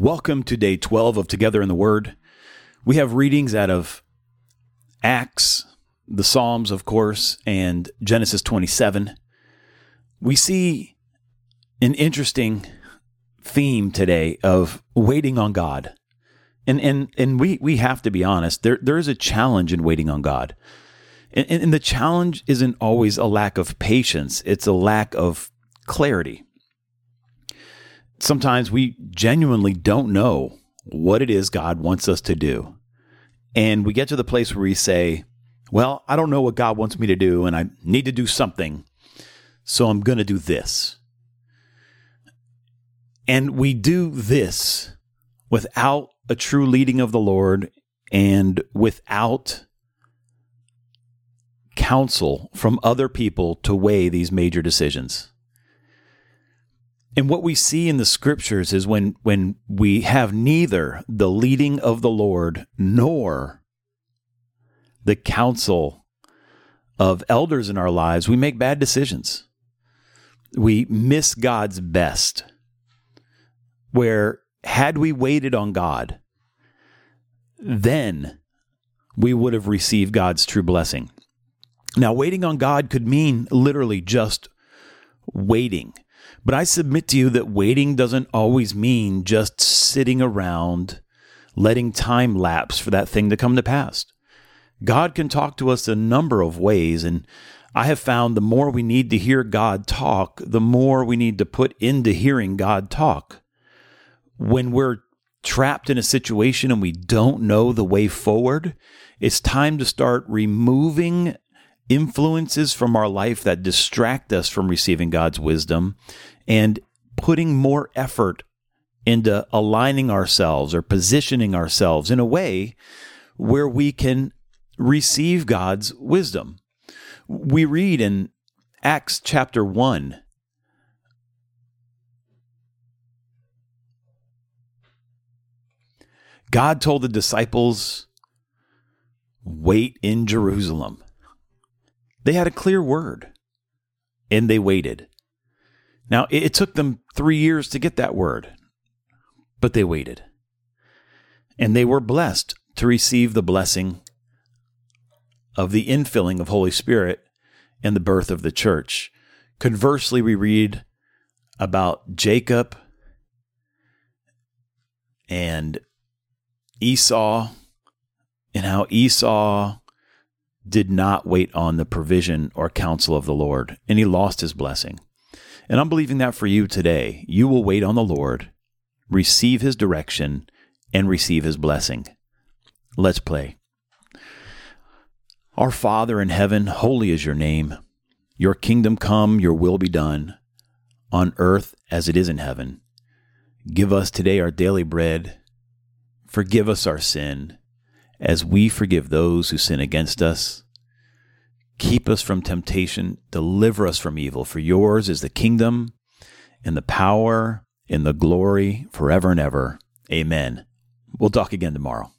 Welcome to day 12 of Together in the Word. We have readings out of Acts, the Psalms, of course, and Genesis 27. We see an interesting theme today of waiting on God. And, and, and we, we have to be honest, there, there is a challenge in waiting on God. And, and the challenge isn't always a lack of patience, it's a lack of clarity sometimes we genuinely don't know what it is God wants us to do. And we get to the place where we say, Well, I don't know what God wants me to do, and I need to do something. So I'm going to do this. And we do this without a true leading of the Lord and without counsel from other people to weigh these major decisions. And what we see in the scriptures is when when we have neither the leading of the Lord nor the counsel of elders in our lives, we make bad decisions. We miss God's best. Where had we waited on God, then we would have received God's true blessing. Now, waiting on God could mean literally just waiting. But I submit to you that waiting doesn't always mean just sitting around, letting time lapse for that thing to come to pass. God can talk to us a number of ways, and I have found the more we need to hear God talk, the more we need to put into hearing God talk. When we're trapped in a situation and we don't know the way forward, it's time to start removing influences from our life that distract us from receiving God's wisdom and putting more effort into aligning ourselves or positioning ourselves in a way where we can receive God's wisdom. We read in Acts chapter 1 God told the disciples, Wait in Jerusalem they had a clear word and they waited. Now, it took them three years to get that word, but they waited. And they were blessed to receive the blessing of the infilling of Holy Spirit and the birth of the church. Conversely, we read about Jacob and Esau and how Esau did not wait on the provision or counsel of the Lord, and he lost his blessing. And I'm believing that for you today. You will wait on the Lord, receive his direction, and receive his blessing. Let's play. Our Father in heaven, holy is your name. Your kingdom come, your will be done, on earth as it is in heaven. Give us today our daily bread. Forgive us our sin as we forgive those who sin against us. Keep us from temptation, deliver us from evil, for yours is the kingdom and the power and the glory forever and ever. Amen. We'll talk again tomorrow.